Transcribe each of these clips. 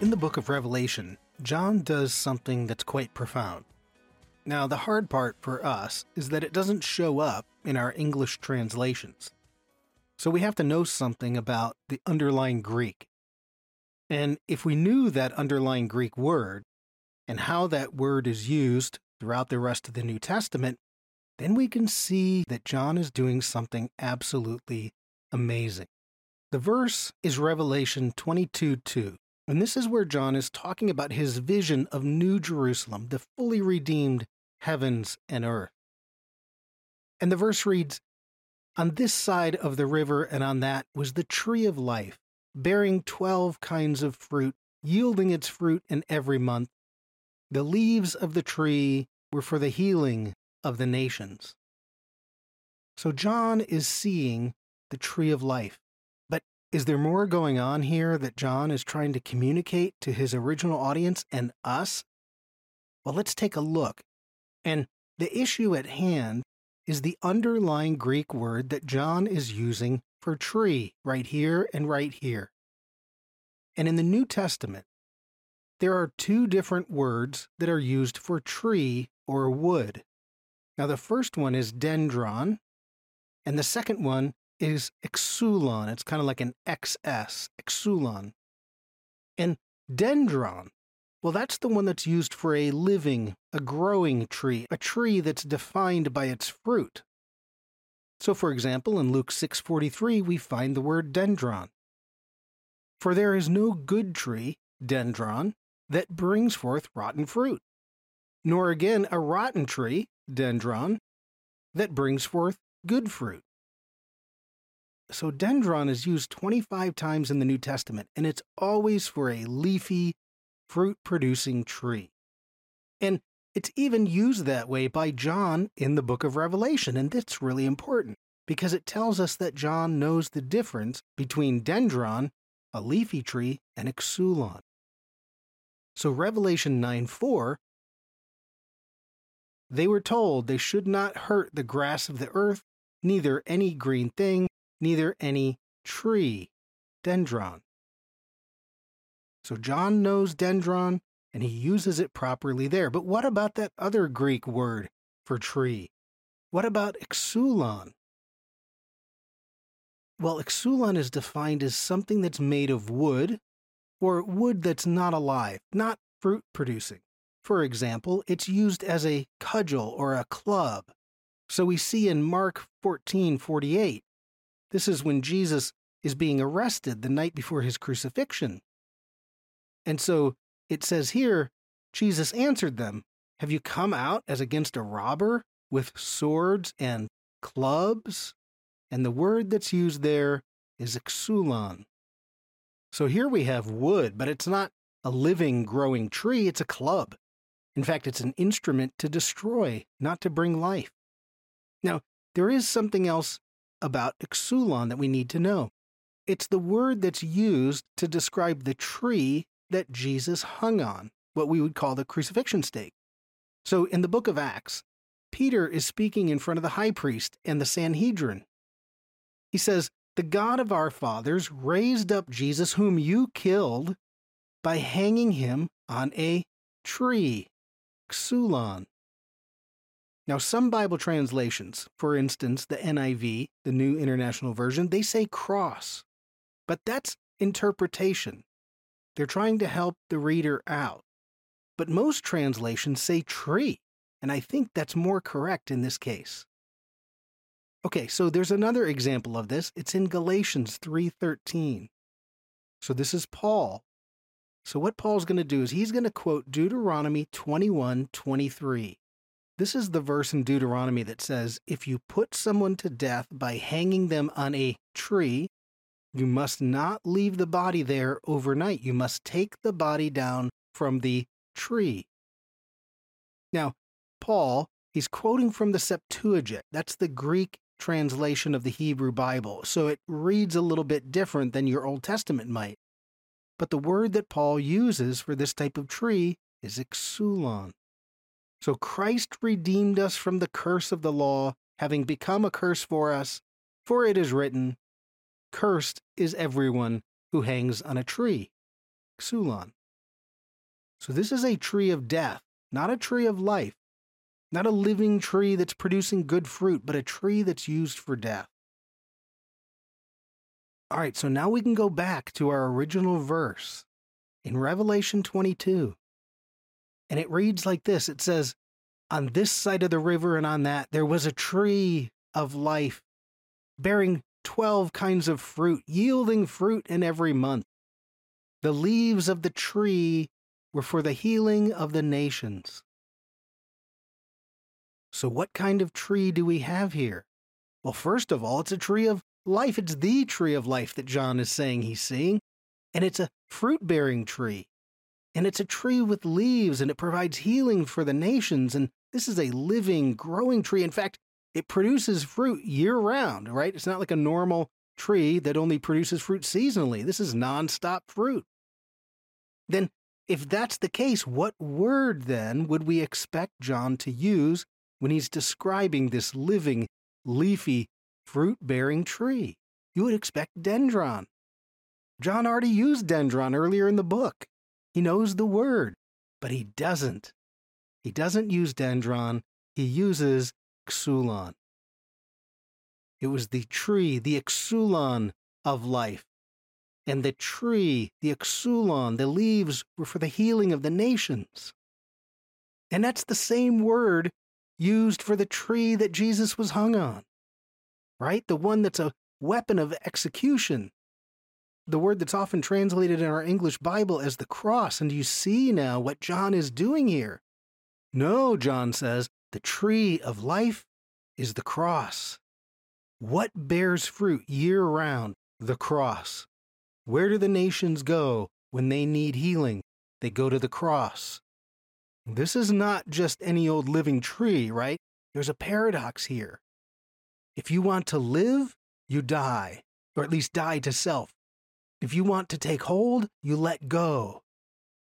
In the book of Revelation, John does something that's quite profound. Now, the hard part for us is that it doesn't show up in our English translations. So we have to know something about the underlying Greek. And if we knew that underlying Greek word and how that word is used throughout the rest of the New Testament, then we can see that John is doing something absolutely amazing. The verse is Revelation 22 2. And this is where John is talking about his vision of New Jerusalem, the fully redeemed heavens and earth. And the verse reads On this side of the river and on that was the tree of life, bearing twelve kinds of fruit, yielding its fruit in every month. The leaves of the tree were for the healing of the nations. So John is seeing the tree of life. Is there more going on here that John is trying to communicate to his original audience and us? Well, let's take a look. And the issue at hand is the underlying Greek word that John is using for tree right here and right here. And in the New Testament, there are two different words that are used for tree or wood. Now, the first one is dendron, and the second one is xulon. It's kind of like an XS, xulon. And dendron, well, that's the one that's used for a living, a growing tree, a tree that's defined by its fruit. So, for example, in Luke 6:43, we find the word dendron. For there is no good tree, dendron, that brings forth rotten fruit, nor again a rotten tree, dendron, that brings forth good fruit. So dendron is used 25 times in the New Testament, and it's always for a leafy, fruit producing tree. And it's even used that way by John in the book of Revelation, and that's really important because it tells us that John knows the difference between dendron, a leafy tree, and xulon. So Revelation 9 4, they were told they should not hurt the grass of the earth, neither any green thing, neither any tree, dendron. So John knows dendron and he uses it properly there. But what about that other Greek word for tree? What about xulon? Well, xulon is defined as something that's made of wood or wood that's not alive, not fruit producing. For example, it's used as a cudgel or a club. So we see in Mark 14:48 this is when Jesus is being arrested the night before his crucifixion. And so it says here, Jesus answered them, Have you come out as against a robber with swords and clubs? And the word that's used there is xulon. So here we have wood, but it's not a living, growing tree, it's a club. In fact, it's an instrument to destroy, not to bring life. Now, there is something else about xulon that we need to know. It's the word that's used to describe the tree that Jesus hung on, what we would call the crucifixion stake. So in the book of Acts, Peter is speaking in front of the high priest and the Sanhedrin. He says, The God of our fathers raised up Jesus, whom you killed, by hanging him on a tree, Xulon. Now, some Bible translations, for instance, the NIV, the New International Version, they say cross. But that's interpretation. They're trying to help the reader out. But most translations say tree, and I think that's more correct in this case. Okay, so there's another example of this. It's in Galatians 3:13. So this is Paul. So what Paul's going to do is he's going to quote Deuteronomy 21:23. This is the verse in Deuteronomy that says, If you put someone to death by hanging them on a tree, you must not leave the body there overnight. You must take the body down from the tree. Now, Paul, he's quoting from the Septuagint. That's the Greek translation of the Hebrew Bible. So it reads a little bit different than your Old Testament might. But the word that Paul uses for this type of tree is xulon. So Christ redeemed us from the curse of the law, having become a curse for us. For it is written, Cursed is everyone who hangs on a tree. Xulon. So this is a tree of death, not a tree of life, not a living tree that's producing good fruit, but a tree that's used for death. All right, so now we can go back to our original verse in Revelation 22. And it reads like this it says, On this side of the river and on that, there was a tree of life, bearing 12 kinds of fruit, yielding fruit in every month. The leaves of the tree were for the healing of the nations. So, what kind of tree do we have here? Well, first of all, it's a tree of life. It's the tree of life that John is saying he's seeing, and it's a fruit bearing tree. And it's a tree with leaves, and it provides healing for the nations. And this is a living, growing tree. In fact, it produces fruit year round, right? It's not like a normal tree that only produces fruit seasonally. This is nonstop fruit. Then, if that's the case, what word then would we expect John to use when he's describing this living, leafy, fruit bearing tree? You would expect dendron. John already used dendron earlier in the book. He knows the word, but he doesn't. He doesn't use dendron, he uses xulon. It was the tree, the xulon of life. And the tree, the xulon, the leaves were for the healing of the nations. And that's the same word used for the tree that Jesus was hung on, right? The one that's a weapon of execution. The word that's often translated in our English Bible as the cross. And you see now what John is doing here. No, John says, the tree of life is the cross. What bears fruit year round? The cross. Where do the nations go when they need healing? They go to the cross. This is not just any old living tree, right? There's a paradox here. If you want to live, you die, or at least die to self. If you want to take hold, you let go.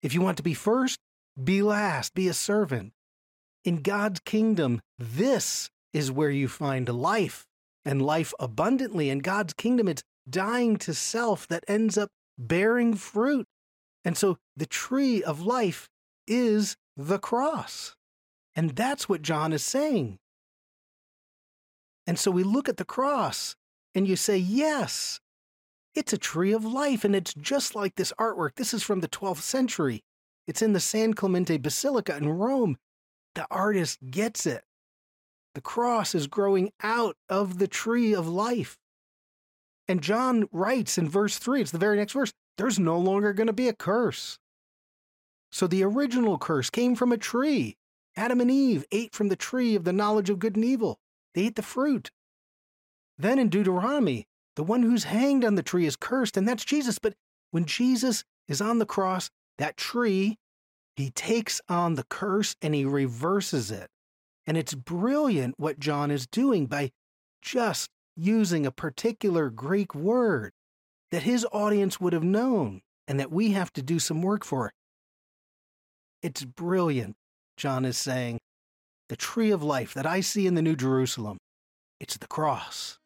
If you want to be first, be last, be a servant. In God's kingdom, this is where you find life and life abundantly. In God's kingdom, it's dying to self that ends up bearing fruit. And so the tree of life is the cross. And that's what John is saying. And so we look at the cross and you say, yes, it's a tree of life. And it's just like this artwork. This is from the 12th century. It's in the San Clemente Basilica in Rome. The artist gets it. The cross is growing out of the tree of life. And John writes in verse 3, it's the very next verse, there's no longer going to be a curse. So the original curse came from a tree. Adam and Eve ate from the tree of the knowledge of good and evil. They ate the fruit. Then in Deuteronomy, the one who's hanged on the tree is cursed, and that's Jesus. But when Jesus is on the cross, that tree, he takes on the curse and he reverses it. And it's brilliant what John is doing by just using a particular Greek word that his audience would have known and that we have to do some work for. It's brilliant, John is saying. The tree of life that I see in the New Jerusalem, it's the cross.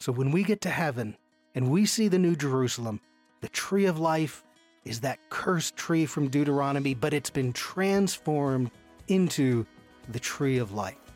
So when we get to heaven and we see the New Jerusalem, the tree of life is that cursed tree from Deuteronomy, but it's been transformed into the tree of life.